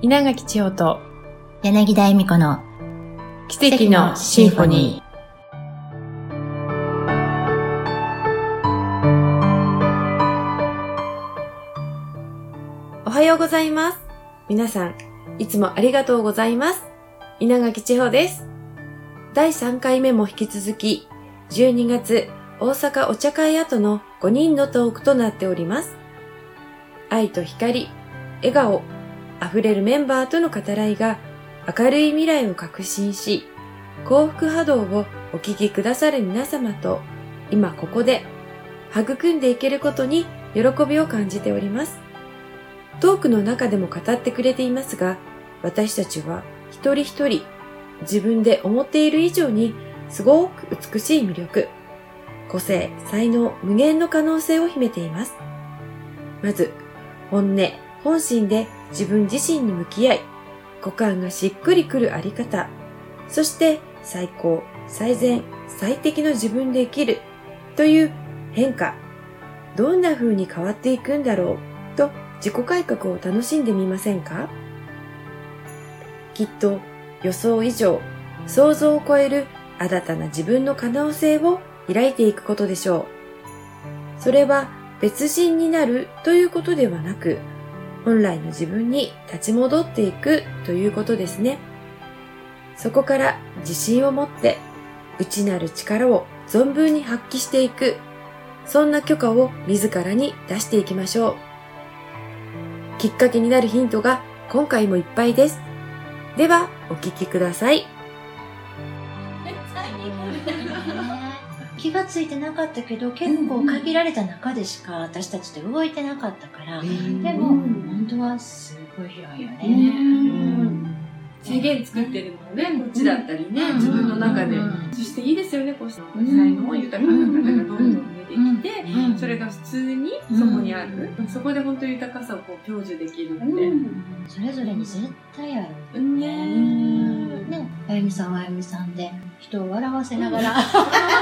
稲垣千代と柳田恵美子の奇跡のシンフォニー。おはようございます。皆さん、いつもありがとうございます。稲垣千穂です。第3回目も引き続き、12月大阪お茶会後の5人のトークとなっております。愛と光、笑顔、溢れるメンバーとの語らいが明るい未来を確信し、幸福波動をお聞きくださる皆様と今ここで育んでいけることに喜びを感じております。トークの中でも語ってくれていますが、私たちは一人一人自分で思っている以上にすごく美しい魅力、個性、才能、無限の可能性を秘めています。まず、本音、本心で自分自身に向き合い、股間がしっくりくるあり方、そして最高、最善、最適の自分で生きるという変化、どんな風に変わっていくんだろうと自己改革を楽しんでみませんか？きっと予想以上、想像を超える新たな自分の可能性を開いていくことでしょう。それは別人になるということではなく、本来の自分に立ち戻っていくということですね。そこから自信を持って内なる力を存分に発揮していく、そんな許可を自らに出していきましょう。きっかけになるヒントが今回もいっぱいです。では、お聞きください。気がついてなかったけど結構限られた中でしか私たちって動いてなかったから、でも本当はすごい広いよね。制限作ってるのね、こっちだったりね、自分の中で。そしていいですよね、こうして才能豊かな方がどんどん出てきて、それが普通にそこにある。そこで本当に豊かさをこう享受できるって。それぞれに絶対ある。ねね、あゆみさんはあゆみさんで人を笑わせながら。笑わ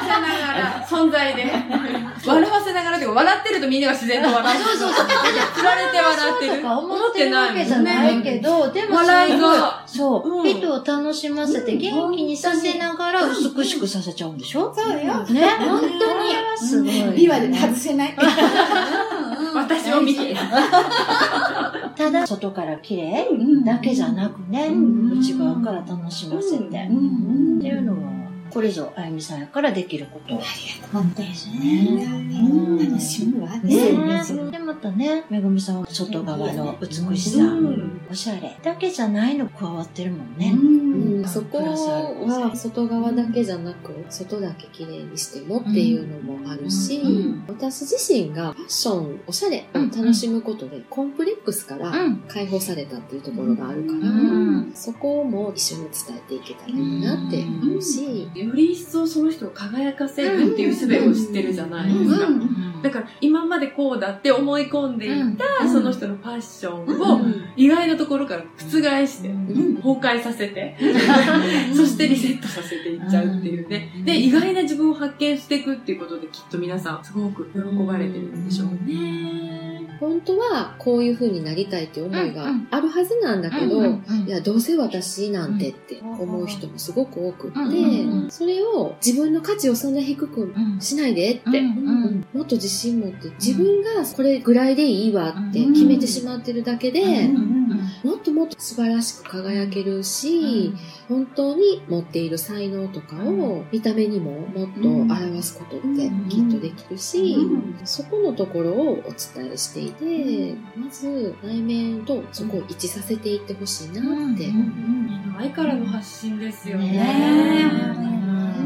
せながら、存在で。笑わせながらっていうか、笑ってるとみんなが自然と笑う。そうそうそう。振られて笑ってる。思ってるわけじゃないけど、でも笑いが。そう、うん人を楽しませて元気にさせながら美しくさせちゃうんでしょ？そうよ。ね、本当にすごい。ビワで外せない。私を見て。ただ、外から綺麗だけじゃなくね、内側から楽しませて。っていうのは、これぞあゆみさんやからできること。本当ですね。楽しむわ。ねで、またね、めぐみさんは外側の美しさ、おしゃれだけじゃないの加わってるもんね。うん、そこは外側だけじゃなく、外だけ綺麗にしてもっていうのもあるし、私自身がファッション、おしゃれを楽しむことで、コンプレックスから解放されたっていうところがあるから、そこも一緒に伝えていけたらいいなって思うし、より一層その人を輝かせるっていう術を知ってるじゃないですか。だから今までこうだって思い込んでいたその人のファッションを意外なところから覆して崩壊させてそしてリセットさせていっちゃうっていうね。で、意外な自分を発見していくっていうことできっと皆さんすごく喜ばれてるんでしょうね。本当はこういう風になりたいって思いがあるはずなんだけど、いや、どうせ私なんてって思う人もすごく多くって、それを自分の価値をそんな低くしないでって、もっと自信持って自分がこれぐらいでいいわって決めてしまってるだけで、もっともっと素晴らしく輝けるし、本当に持っている才能とかを見た目にももっと表すことってきっとできるし、そこのところをお伝えしていて、まず内面とそこを一致させていってほしいなって。愛からの発信ですよねね。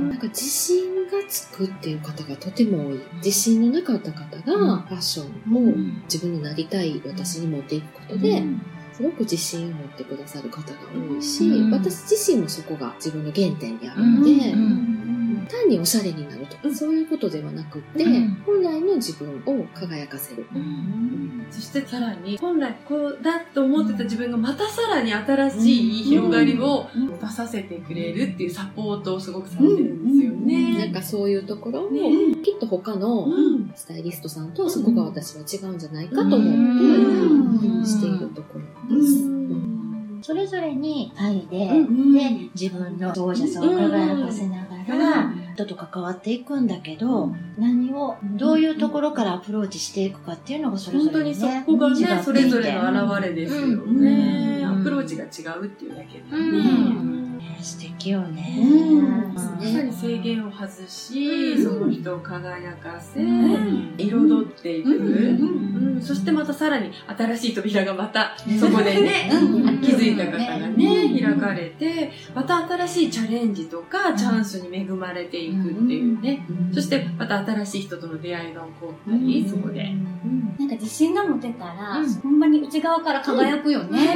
なん。か自信がつくっていう方がとても多い。自信のなかった方がファッションを自分のなりたい私に持っていくことで、すごく自信を持ってくださる方が多いし、私自身もそこが自分の原点にあるので、単におしゃれになるとか、そういうことではなくって、本来の自分を輝かせる。そしてさらに、本来こうだと思ってた自分がまたさらに新しい広がりを出させてくれるっていうサポートをすごくされてるんですよね。なんかそういうところを、きっと他のスタイリストさんとそこが私は違うんじゃないかと思ってしているところです。それぞれに愛で、うんで、自分のゴージャスを輝かせながら、人と関わっていくんだけど、何を、どういうところからアプローチしていくかっていうのがそれぞ本当にれね。そこがね、それぞれの表れですようんね。うんアプローチが違うっていうだけでうね。んね。素敵よね。うん。まさに制限を外し、うん。その人を輝かせ、ん。彩っていく、そしてまたさらに新しい扉がまたそこでね、うん。気づいた方がね、うん。開かれて、また新しいチャレンジとかチャンスに恵まれていくっていうね。そしてまた新しい人との出会いが起こったり、そこで。なんか自信が持てたら、うん。ほんまに内側から輝くよね。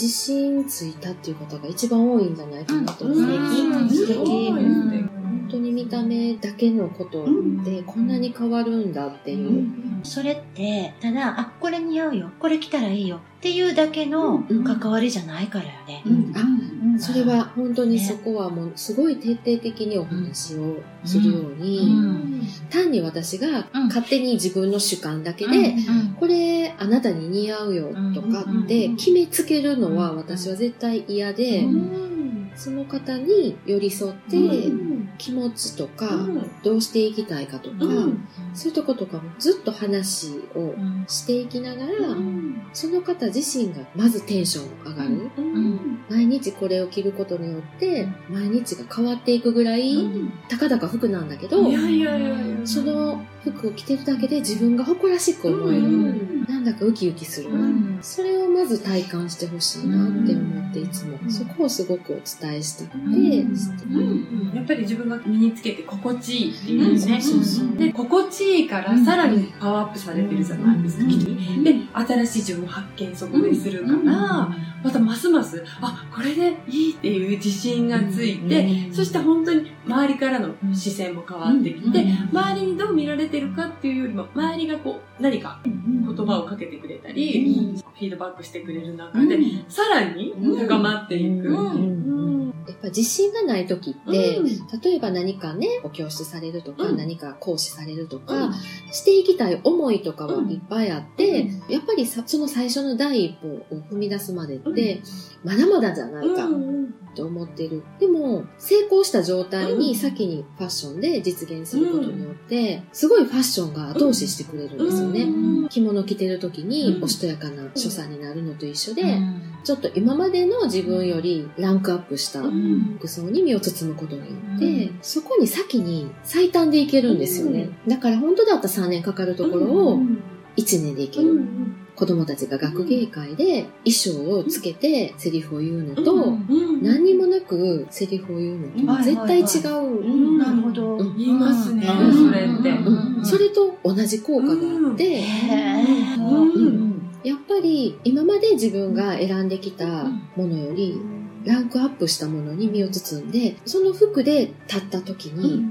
自信ついたっていう方が一番多いんじゃないかなと思うんう。素敵すごい素敵本当に見た目だけのことでこんなに変わるんだっていう。それって、ただ、あ、これ似合うよ、これ着たらいいよっていうだけの関わりじゃないからよね。うんあそれは本当にそこはもうすごい徹底的にお話をするように、単に私が勝手に自分の主観だけで、これあなたに似合うよとかって決めつけるのは私は絶対嫌で、その方に寄り添って気持ちとかどうしていきたいかとか、そういうとことかもずっと話をしていきながら、その方自身がまずテンション上がる。毎日これを着ることによって毎日が変わっていくぐらい、たかだか服なんだけど、いやいやいやいや。その服を着てるだけで自分が誇らしく思える。なんだかウキウキする。それをまず体感してほしいなって思っていつも、そこをすごくお伝えしたくて、して。やっぱり自分が身につけて心地いいっていうね。そうそう。で、心地いいからさらにパワーアップされてるじゃないですか。で、新しい自分を発見そこでするから、またますます、あ、これでいいっていう自信がついて、そして本当に周りからの視線も変わってきて、周りにどう見られてるかっていうよりも、周りがこう、何か言葉をかけてくれたり、フィードバックしてくれる中で、さらに高まっていく。うん。やっぱ自信がない時って、うん。例えば何かね、お教室されるとか、うん。何か講師されるとか、うん。していきたい思いとかはうん。いっぱいあって、やっぱりさその最初の第一歩を踏み出すまでって、まだまだじゃないかと思ってる。でも、成功した状態に先にファッションで実現することによって、すごいファッションが後押ししてくれるんですよね。着物着てる時におしとやかな所作になるのと一緒で、ちょっと今までの自分よりランクアップした服装に身を包むことによって、そこに先に最短でいけるんですよね。だから本当だったら3年かかるところを1年でいける。子供たちが学芸会で衣装をつけてセリフを言うのと、何にもなくセリフを言うのと絶対違う。なるほど。うん。言いますね、うん。それって。うん。それと同じ効果があって、やっぱり今まで自分が選んできたものよりランクアップしたものに身を包んで、その服で立った時に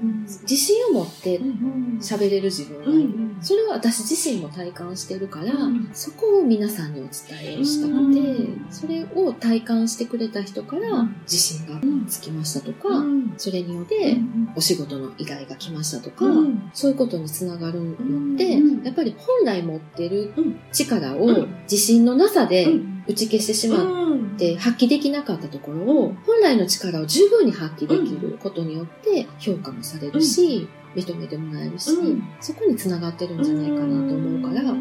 自信を持って喋れる自分がいる。それは私自身も体感してるから、そこを皆さんにお伝えをしたくて、それを体感してくれた人から自信がつきましたとか、それによってお仕事の依頼が来ましたとか、そういうことにつながるのって、やっぱり本来持ってる力を自信のなさで打ち消してしまって発揮できなかったところを、本来の力を十分に発揮できることによって評価もされるし、認めてもらえるし、そこにつながってるんじゃないかなと思うから、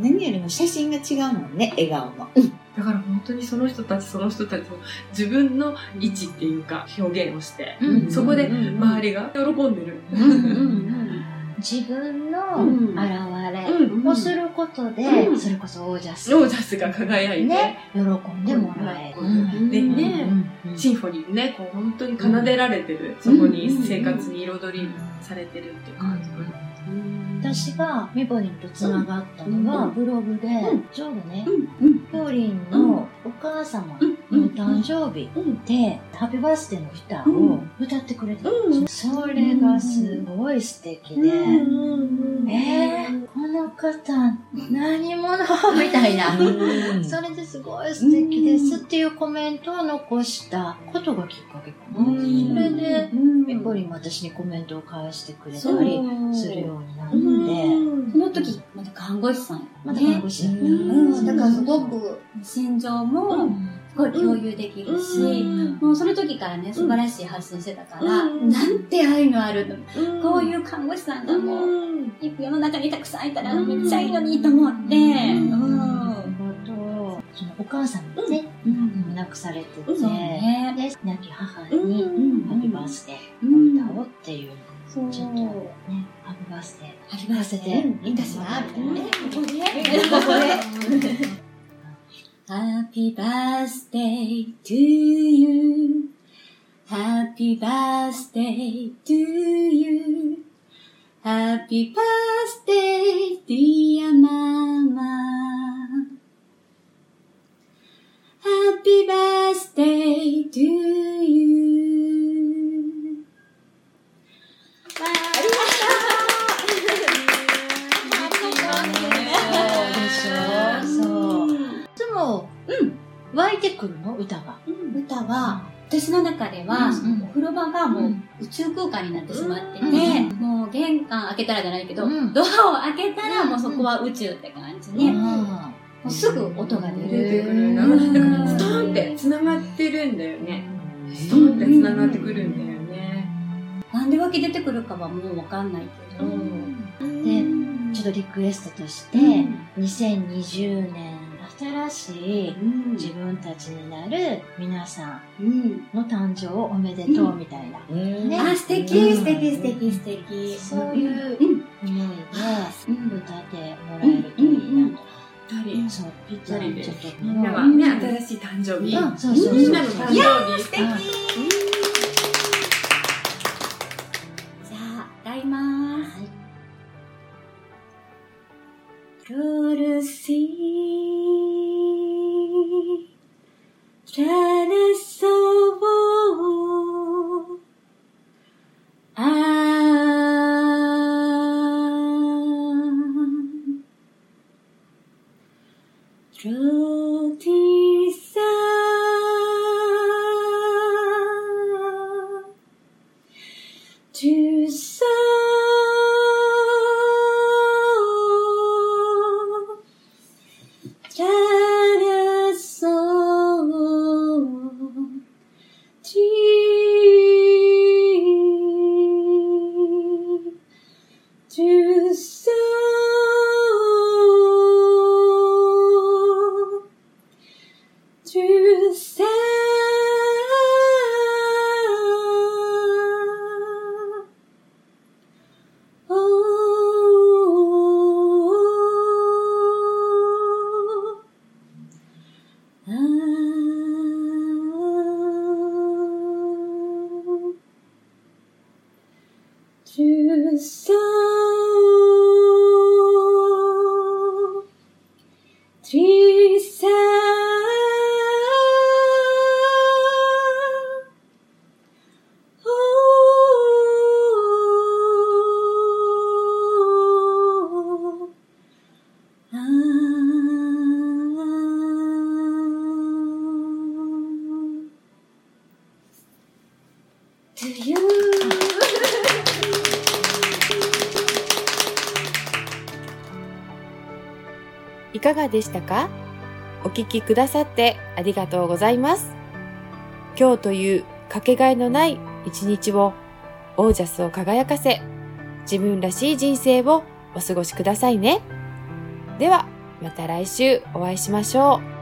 何よりも写真が違うもんね、笑顔の。だから本当にその人たちその人たちの自分の位置っていうか表現をして、そこで周りが喜んでる。自分のうん。現うん。れをすることで、うん。それこそオージャス。オージャスが輝いて、ね喜んでもらえる。うん。でね。シンフォニーでね、こう本当に奏でられてる、そこに生活に彩りされてるっていう感じ。が。私がミボリンとつながったのは、ブログで、ちょうどね、ミボリンのお母様のお誕生日で、ハッピーバースデーの歌を歌ってくれてたんですよそれがすごい素敵で、えー、この方、何者？みたいな。それですごい素敵ですっていうコメントを残したことがきっかけかな。それで、やっぱり私にコメントを返してくれたりするようになって、その時、まだ看護師さんやまだ看護師やった。うん、だからすごく心情もすごい共有できるし、もうその時からね、素晴らしい発信してたから、うん。なんて愛のあるの、うん。こういう看護師さんがもう、うん。世の中にたくさんいたらうん。めっちゃいいのにと思って、そのお母さんがね、うん。亡くされてて、ね。で、亡き母うんに、うん。ハッピーバースデうん。ーを歌おうっていう。ちょっとね、ハッピーバースデー、ハッピーバースデーいいですわ、みたいなね。ここで、ここで。Happy birthday to you. Happy birthday to you. Happy birthday, dear mama. Happy birthday to you. 私の中では、お風呂場がもう宇宙空間になってしまってて、もう玄関開けたらじゃないけど、うんドアを開けたらもうそこは宇宙って感じね。もうすぐ音が出出てる。くるな。だからストーンって繋がってるんだよね。ストーンって繋がってくるんだよね。なんで湧き出てくるかはもうわかんないけど。で、ちょっとリクエストとして、2020年、新しい自分たちになる皆さんうん。の誕生をおめでとうみたいな。ねあ、素敵、うん素敵、素敵、素敵。そういううん。思いでうん歌ってもらえるといいなと。そう、ぴった二人でりちょっと。みんながね、新しい誕生日。うんそうそうそうみんなの誕生日。じゃあ、歌います。Could see that Yeah. かがでしたか？お聞きくださってありがとうございます。今日というかけがえのない一日をオージャスを輝かせ、自分らしい人生をお過ごしくださいね。では、また来週お会いしましょう。